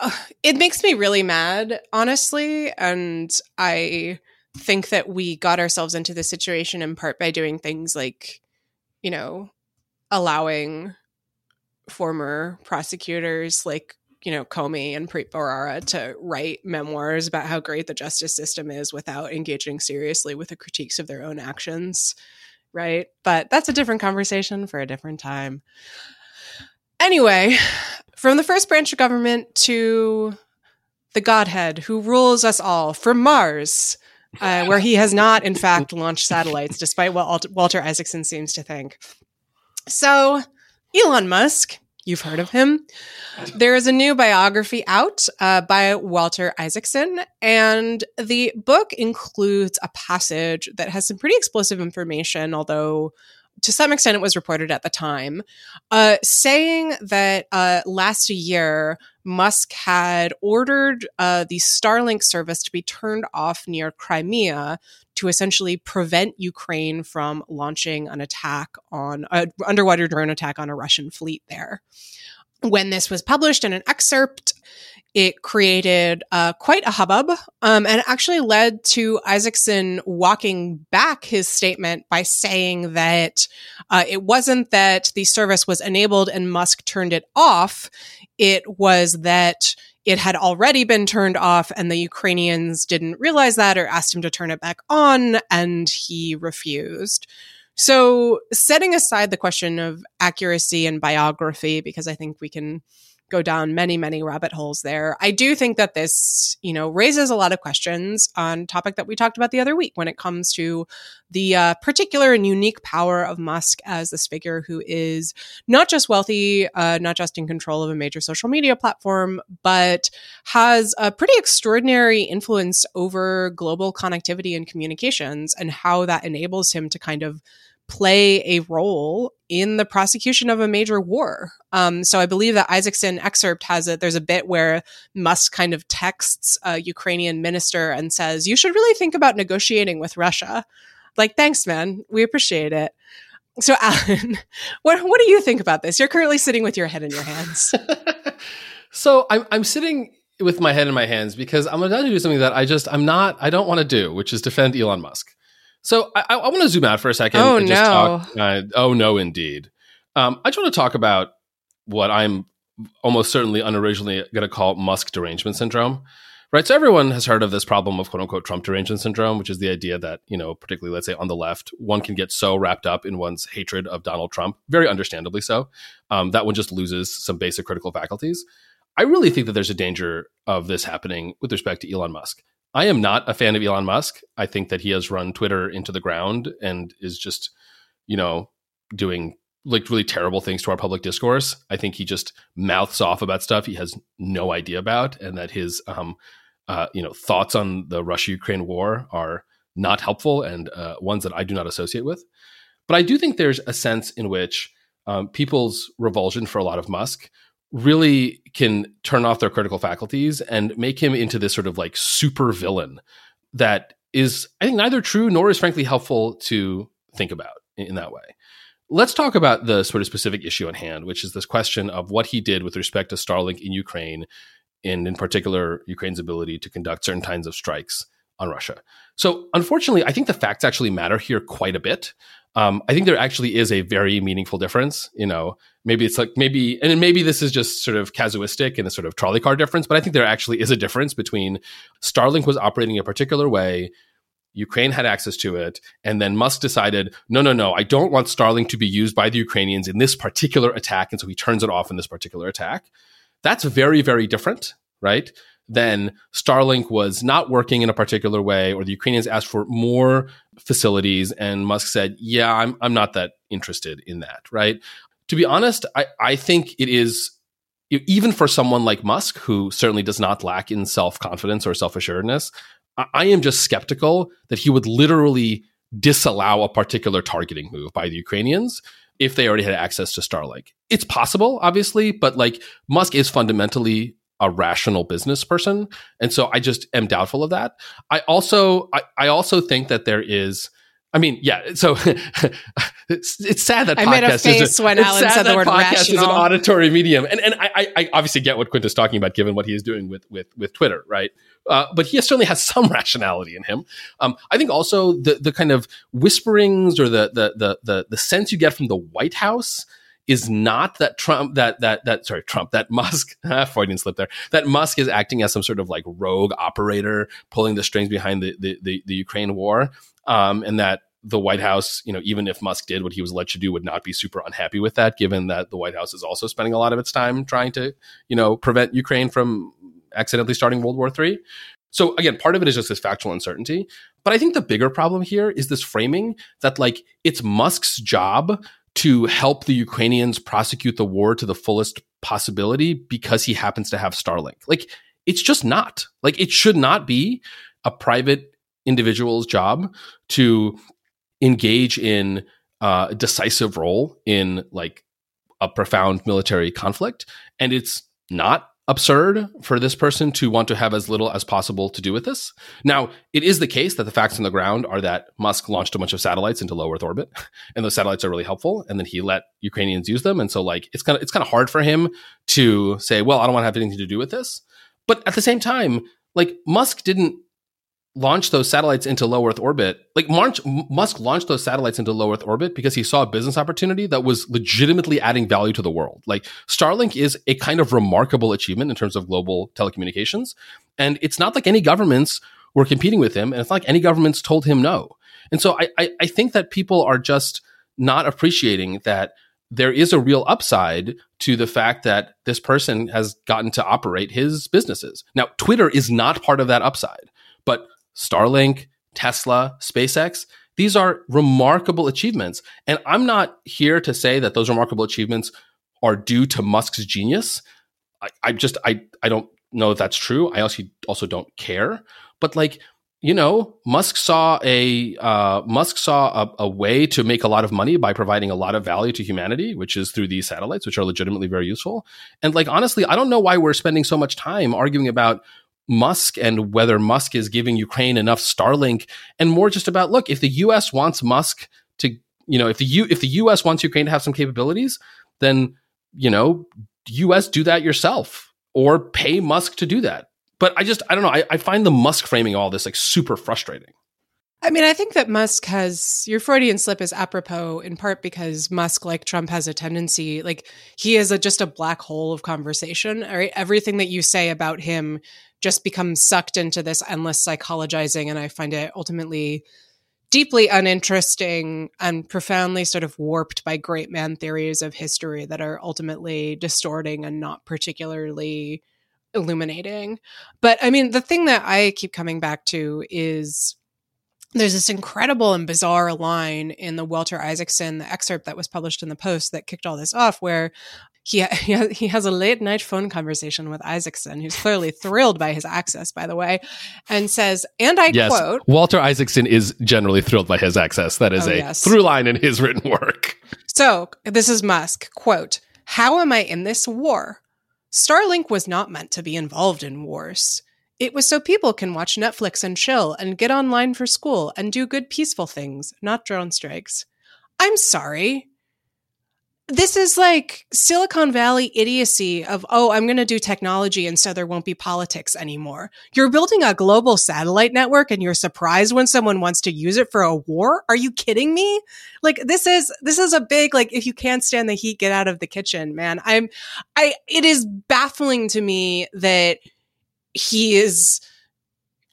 it makes me really mad, honestly. And I think that we got ourselves into this situation in part by doing things like, you know, allowing former prosecutors like you know Comey and Preet Bharara to write memoirs about how great the justice system is without engaging seriously with the critiques of their own actions, right? But that's a different conversation for a different time. Anyway, from the first branch of government to the Godhead who rules us all from Mars, uh, where he has not, in fact, launched satellites, despite what Walter Isaacson seems to think. So, Elon Musk, you've heard of him. There is a new biography out uh, by Walter Isaacson, and the book includes a passage that has some pretty explosive information, although to some extent it was reported at the time, uh, saying that uh, last year Musk had ordered uh, the Starlink service to be turned off near Crimea to essentially prevent Ukraine from launching an attack on an underwater drone attack on a Russian fleet there. When this was published in an excerpt, it created uh, quite a hubbub um, and actually led to Isaacson walking back his statement by saying that uh, it wasn't that the service was enabled and Musk turned it off. It was that it had already been turned off and the Ukrainians didn't realize that or asked him to turn it back on and he refused. So, setting aside the question of accuracy and biography, because I think we can go down many, many rabbit holes there. I do think that this, you know, raises a lot of questions on topic that we talked about the other week when it comes to the uh, particular and unique power of Musk as this figure who is not just wealthy, uh, not just in control of a major social media platform, but has a pretty extraordinary influence over global connectivity and communications and how that enables him to kind of play a role in the prosecution of a major war. Um, so I believe that Isaacson excerpt has a there's a bit where Musk kind of texts a Ukrainian minister and says, "You should really think about negotiating with Russia." Like, thanks, man. We appreciate it. So, Alan, (laughs) what what do you think about this? You're currently sitting with your head in your hands. (laughs) so I'm I'm sitting with my head in my hands because I'm about to do something that I just I'm not I don't want to do, which is defend Elon Musk. So I, I want to zoom out for a second. Oh no! Talk, uh, oh no, indeed. Um, I just want to talk about what I'm almost certainly unoriginally going to call Musk derangement syndrome, right? So everyone has heard of this problem of quote unquote Trump derangement syndrome, which is the idea that, you know, particularly let's say on the left, one can get so wrapped up in one's hatred of Donald Trump, very understandably so, um, that one just loses some basic critical faculties. I really think that there's a danger of this happening with respect to Elon Musk. I am not a fan of Elon Musk. I think that he has run Twitter into the ground and is just, you know, doing like really terrible things to our public discourse. I think he just mouths off about stuff he has no idea about, and that his um, uh, you know thoughts on the Russia Ukraine war are not helpful and uh, ones that I do not associate with. But I do think there's a sense in which um, people's revulsion for a lot of Musk really can turn off their critical faculties and make him into this sort of like super villain that is, I think, neither true nor is frankly helpful to think about in, that way. Let's talk about the sort of specific issue at hand, which is this question of what he did with respect to Starlink in Ukraine, and in particular, Ukraine's ability to conduct certain kinds of strikes on Russia. So, unfortunately, I think the facts actually matter here quite a bit. Um, I think there actually is a very meaningful difference. You know, maybe it's like maybe, and maybe this is just sort of casuistic and a sort of trolley car difference, but I think there actually is a difference between Starlink was operating a particular way Ukraine had access to it. And then Musk decided, no, no, no, I don't want Starlink to be used by the Ukrainians in this particular attack. And so he turns it off in this particular attack. That's very, very different, right? Then Starlink was not working in a particular way, or the Ukrainians asked for more facilities. And Musk said, yeah, I'm, I'm not that interested in that, right? To be honest, I, I think it is even for someone like Musk, who certainly does not lack in self confidence or self assuredness, I am just skeptical that he would literally disallow a particular targeting move by the Ukrainians if they already had access to Starlink. It's possible, obviously, but like Musk is fundamentally a rational business person. And so I just am doubtful of that. I also I, I also think that there is I mean, yeah. So (laughs) it's, it's sad that I podcast made a face is a, when Alan said the word podcast rational. is an auditory medium, and and I, I obviously get what Quint is talking about, given what he is doing with with with Twitter, right? Uh, but he certainly has some (laughs) rationality in him. Um, I think also the the kind of whisperings or the, the the the the sense you get from the White House is not that Trump that that that sorry Trump that (laughs) Musk (laughs) Freudian slip there that Musk is acting as some sort of like rogue operator pulling the strings behind the the, the, the Ukraine war um, and that the White House, you know, even if Musk did what he was led to do, would not be super unhappy with that, given that the White House is also spending a lot of its time trying to, you know, prevent Ukraine from accidentally starting World War III. So again, part of it is just this factual uncertainty. But I think the bigger problem here is this framing that like it's Musk's job to help the Ukrainians prosecute the war to the fullest possibility because he happens to have Starlink. Like it's just not. Like it should not be a private individual's job to engage in uh, a decisive role in like a profound military conflict. And it's not absurd for this person to want to have as little as possible to do with this. Now, it is the case that the facts on the ground are that Musk launched a bunch of satellites into low Earth orbit, (laughs) and those satellites are really helpful. And then he let Ukrainians use them, and so like it's kind of it's kind of hard for him to say, well, I don't want to have anything to do with this. But at the same time, like Musk didn't launch those satellites into low Earth orbit. Like March, Musk launched those satellites into low Earth orbit because he saw a business opportunity that was legitimately adding value to the world. Like Starlink is a kind of remarkable achievement in terms of global telecommunications. And it's not like any governments were competing with him, and it's not like any governments told him no. And so I, I, I think that people are just not appreciating that there is a real upside to the fact that this person has gotten to operate his businesses. Now, Twitter is not part of that upside, but Starlink, Tesla, SpaceX, these are remarkable achievements. And I'm not here to say that those remarkable achievements are due to Musk's genius. I, I just I I don't know if that's true. I also also don't care. But like you know, Musk saw a uh, Musk saw a, a, way to make a lot of money by providing a lot of value to humanity, which is through these satellites, which are legitimately very useful. And like honestly, I don't know why we're spending so much time arguing about Musk and whether Musk is giving Ukraine enough Starlink, and more just about look, if the U.S. wants Musk to, you know, if the U if the U.S. wants Ukraine to have some capabilities, then you know, U.S. do that yourself or pay Musk to do that. But I just I don't know. I, I find the Musk framing all this like super frustrating. I mean, I think that Musk has your Freudian slip is apropos in part because Musk, like Trump, has a tendency, like he is a, just a black hole of conversation. Right? Everything that you say about him just become sucked into this endless psychologizing, and I find it ultimately deeply uninteresting and profoundly sort of warped by great man theories of history that are ultimately distorting and not particularly illuminating. But I mean, the thing that I keep coming back to is there's this incredible and bizarre line in the Walter Isaacson the excerpt that was published in the Post that kicked all this off, where he (laughs) he has a late night phone conversation with Isaacson, who's clearly thrilled by his access, by the way, and says, and I yes, quote: Walter Isaacson is generally thrilled by his access. That is oh, a yes. through line in his (laughs) written work. So this is Musk quote: "How am I in this war? Starlink was not meant to be involved in wars." It was so people can watch Netflix and chill and get online for school and do good peaceful things, not drone strikes. I'm sorry. This is like Silicon Valley idiocy of, oh, I'm going to do technology and so there won't be politics anymore. You're building a global satellite network and you're surprised when someone wants to use it for a war? Are you kidding me? Like this is, this is a big, like, if you can't stand the heat, get out of the kitchen, man. I'm, I, it is baffling to me that he is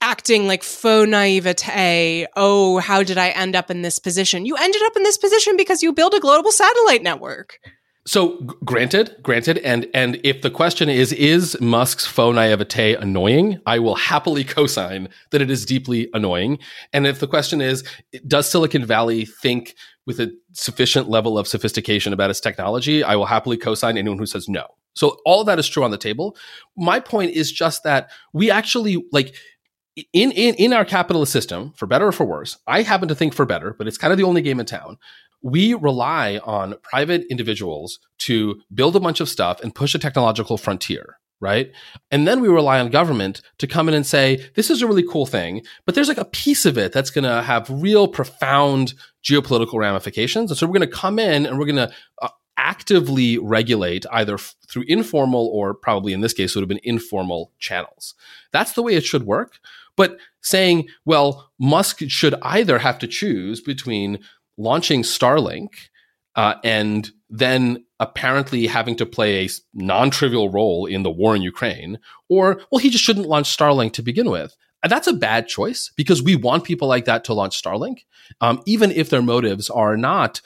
acting like faux naivete. Oh, how did I end up in this position? You ended up in this position because you built a global satellite network. So granted, granted, and and if the question is is Musk's faux naivete annoying, I will happily co-sign that it is deeply annoying. And if the question is does Silicon Valley think with a sufficient level of sophistication about its technology, I will happily co-sign anyone who says no. So all that is true on the table. My point is just that we actually like in, in in our capitalist system, for better or for worse, I happen to think for better, but it's kind of the only game in town. We rely on private individuals to build a bunch of stuff and push a technological frontier, right? And then we rely on government to come in and say, this is a really cool thing, but there's like a piece of it that's going to have real profound geopolitical ramifications. And so we're going to come in and we're going to uh, actively regulate either f- through informal or probably in this case would have been informal channels. That's the way it should work. But saying, well, Musk should either have to choose between launching Starlink uh, and then apparently having to play a non-trivial role in the war in Ukraine, or well, he just shouldn't launch Starlink to begin with. That's a bad choice because we want people like that to launch Starlink, um, even if their motives are not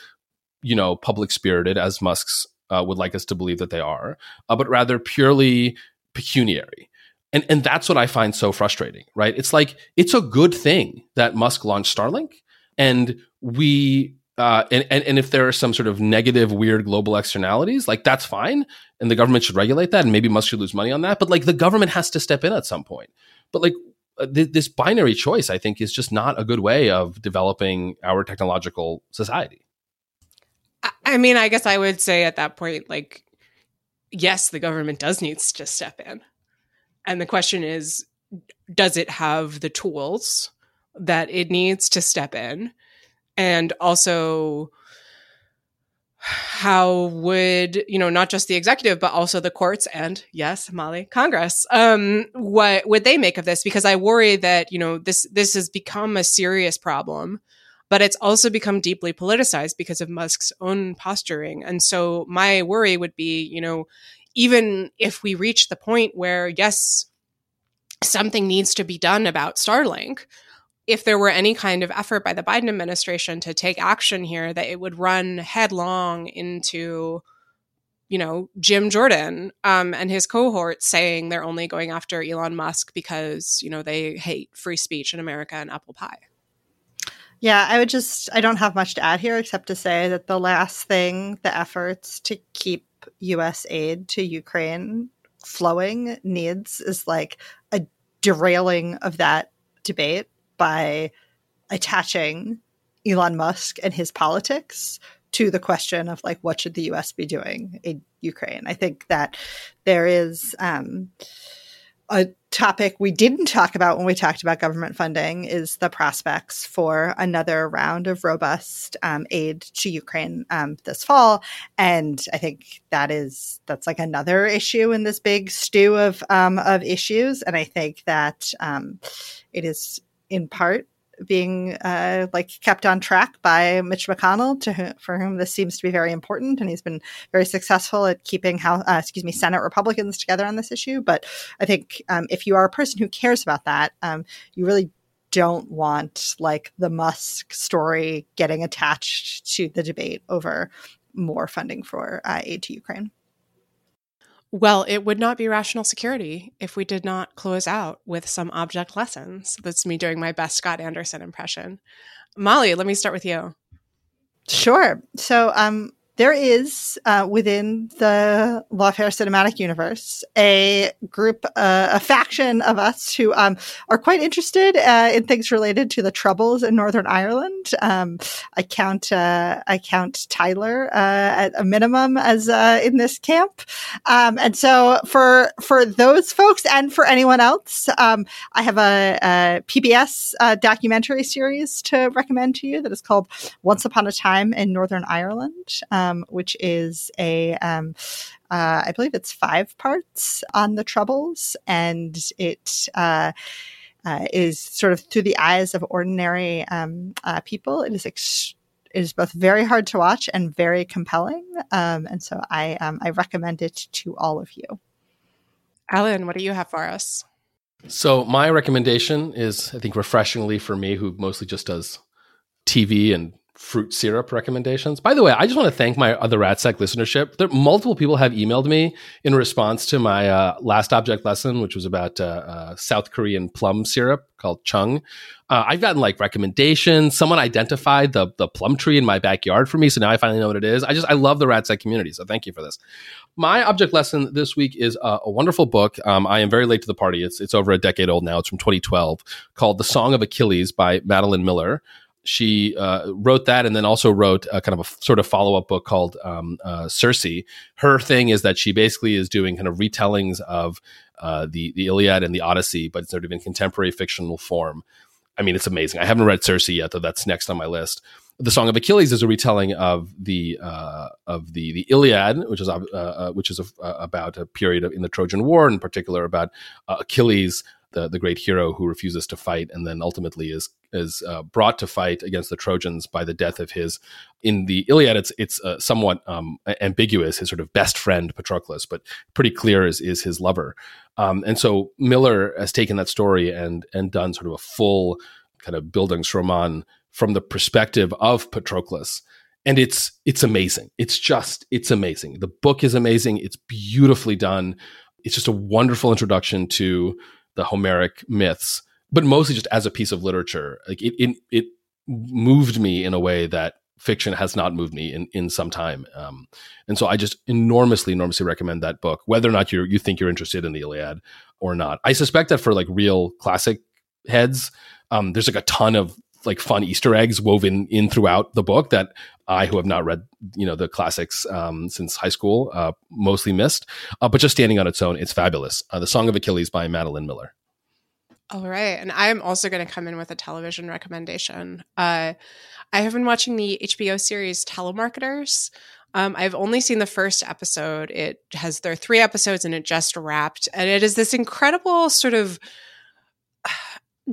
you know, public spirited as Musk's uh, would like us to believe that they are, uh, but rather purely pecuniary. And, and that's what I find so frustrating, right? It's like, it's a good thing that Musk launched Starlink. And we, uh, and, and, and if there are some sort of negative, weird global externalities, like that's fine. And the government should regulate that. And maybe Musk should lose money on that. But like the government has to step in at some point. But like uh, th- this binary choice, I think, is just not a good way of developing our technological society. I mean, I guess I would say at that point, like, yes, the government does need to step in. And the question is, does it have the tools that it needs to step in? And also, how would you know not just the executive but also the courts and yes molly congress um what would they make of this because i worry that you know this this has become a serious problem but it's also become deeply politicized because of Musk's own posturing. And so my worry would be, you know, even if we reach the point where, yes, something needs to be done about Starlink, if there were any kind of effort by the Biden administration to take action here, that it would run headlong into, you know, Jim Jordan um, and his cohort saying they're only going after Elon Musk because, you know, they hate free speech in America and apple pie. Yeah, I would just, I don't have much to add here except to say that the last thing the efforts to keep US aid to Ukraine flowing needs is like a derailing of that debate by attaching Elon Musk and his politics to the question of like what should the US be doing in Ukraine. I think that there is um a topic we didn't talk about when we talked about government funding is the prospects for another round of robust um, aid to Ukraine um, this fall, and I think that is that's like another issue in this big stew of um, of issues, and I think that um, it is in part being uh, like kept on track by Mitch McConnell, for whom this seems to be very important, and he's been very successful at keeping House, uh, excuse me, Senate Republicans together on this issue. But I think um, if you are a person who cares about that, um, you really don't want like the Musk story getting attached to the debate over more funding for uh, aid to Ukraine. Well, it would not be rational security if we did not close out with some object lessons. That's me doing my best Scott Anderson impression. Molly, let me start with you. Sure. So, um, there is uh, within the Lawfare cinematic universe a group, uh, a faction of us who um, are quite interested uh, in things related to the troubles in Northern Ireland. Um, I count uh, I count Tyler uh, at a minimum as uh, in this camp, um, and so for for those folks and for anyone else, um, I have a, a PBS documentary series to recommend to you that is called Once Upon a Time in Northern Ireland. Um, which is a um, uh, I believe it's five parts on the Troubles, and it uh, uh, is sort of through the eyes of ordinary um, uh, people. It is. Ex- it is both very hard to watch and very compelling, um, and so I um, I recommend it to all of you. Alan, what do you have for us? So my recommendation is, I think, refreshingly for me, who mostly just does TV and fruit syrup recommendations. By the way, I just want to thank my other RatSec listenership. There, multiple people have emailed me in response to my uh, last object lesson, which was about uh, uh, South Korean plum syrup called Chung. Uh, I've gotten like recommendations. Someone identified the the plum tree in my backyard for me, so now I finally know what it is. I just I love the RatSec community, so thank you for this. My object lesson this week is a, a wonderful book. Um, I am very late to the party. It's it's over a decade old now. It's from 2012, called "The Song of Achilles" by Madeline Miller she uh, wrote that and then also wrote a kind of a sort of follow up book called um, uh, Circe. Her thing is that she basically is doing kind of retellings of uh, the the Iliad and the Odyssey, but sort of in contemporary fictional form. I mean, it's amazing. I haven't read Circe yet, though. That's next on my list. The Song of Achilles is a retelling of the uh, of the the Iliad, which is uh, uh, which is a, about a period of, in the Trojan War, in particular about Achilles the, the great hero who refuses to fight and then ultimately is is uh, brought to fight against the Trojans by the death of his. In the Iliad, it's it's uh, somewhat um, ambiguous. His sort of best friend Patroclus, but pretty clear is is his lover. Um, and so Miller has taken that story and and done sort of a full kind of Bildungsroman from the perspective of Patroclus and it's it's amazing. It's just it's amazing. The book is amazing. It's beautifully done. It's just a wonderful introduction to the Homeric myths, but mostly just as a piece of literature. Like it, it, it moved me in a way that fiction has not moved me in, in some time. Um, and so I just enormously, enormously recommend that book, whether or not you you think you're interested in the Iliad or not. I suspect that for like real classic heads, um, there's like a ton of like fun Easter eggs woven in throughout the book that I, who have not read, you know, the classics um, since high school, uh, mostly missed. Uh, but just standing on its own, it's fabulous. Uh, the Song of Achilles by Madeline Miller. All right. And I'm also going to come in with a television recommendation. Uh, I have been watching the HBO series Telemarketers. Um, I've only seen the first episode. It has there are three episodes and it just wrapped. And it is this incredible sort of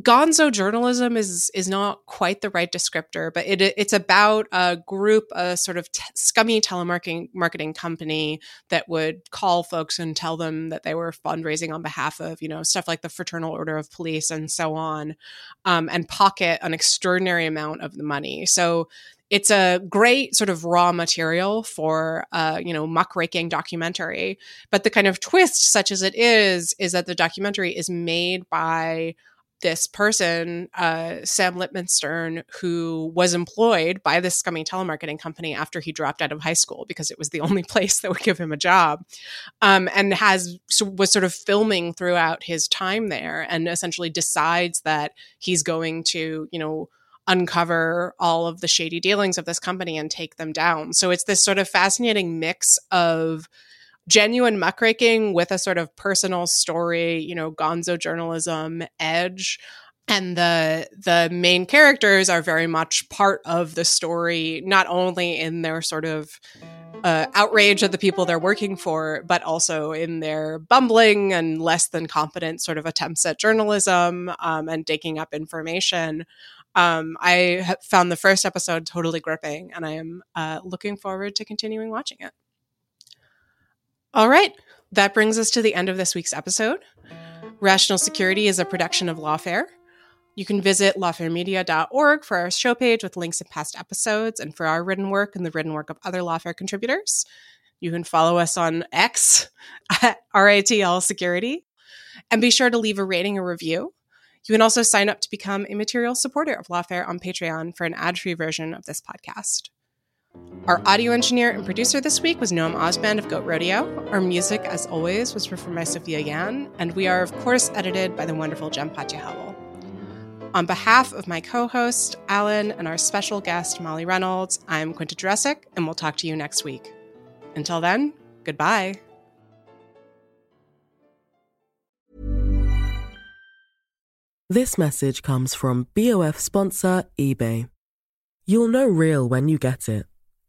gonzo journalism is is not quite the right descriptor, but it it's about a group, a sort of t- scummy telemarketing marketing company that would call folks and tell them that they were fundraising on behalf of you know stuff like the Fraternal Order of Police and so on, um, and pocket an extraordinary amount of the money. So it's a great sort of raw material for uh, you know muckraking documentary but the kind of twist such as it is is that the documentary is made by this person, uh, Sam Lipman-Stern, who was employed by this scummy telemarketing company after he dropped out of high school because it was the (laughs) only place that would give him a job, um, and has was sort of filming throughout his time there, and essentially decides that he's going to, you know, uncover all of the shady dealings of this company and take them down. So it's this sort of fascinating mix of genuine muckraking with a sort of personal story, you know, gonzo journalism edge. And the the main characters are very much part of the story, not only in their sort of uh, outrage of the people they're working for, but also in their bumbling and less than competent sort of attempts at journalism um, and digging up information. Um, I found the first episode totally gripping, and I am uh, looking forward to continuing watching it. All right, that brings us to the end of this week's episode. Rational Security is a production of Lawfare. You can visit lawfaremedia.org for our show page with links to past episodes and for our written work and the written work of other Lawfare contributors. You can follow us on X (laughs) at RATL Security and be sure to leave a rating or review. You can also sign up to become a material supporter of Lawfare on Patreon for an ad free version of this podcast. Our audio engineer and producer this week was Noam Osband of Goat Rodeo. Our music, as always, was performed by Sophia Yan, and we are, of course, edited by the wonderful Patja Howell. On behalf of my co host, Alan, and our special guest, Molly Reynolds, I'm Quinta Jurecic, and we'll talk to you next week. Until then, goodbye. This message comes from BOF sponsor eBay. You'll know real when you get it.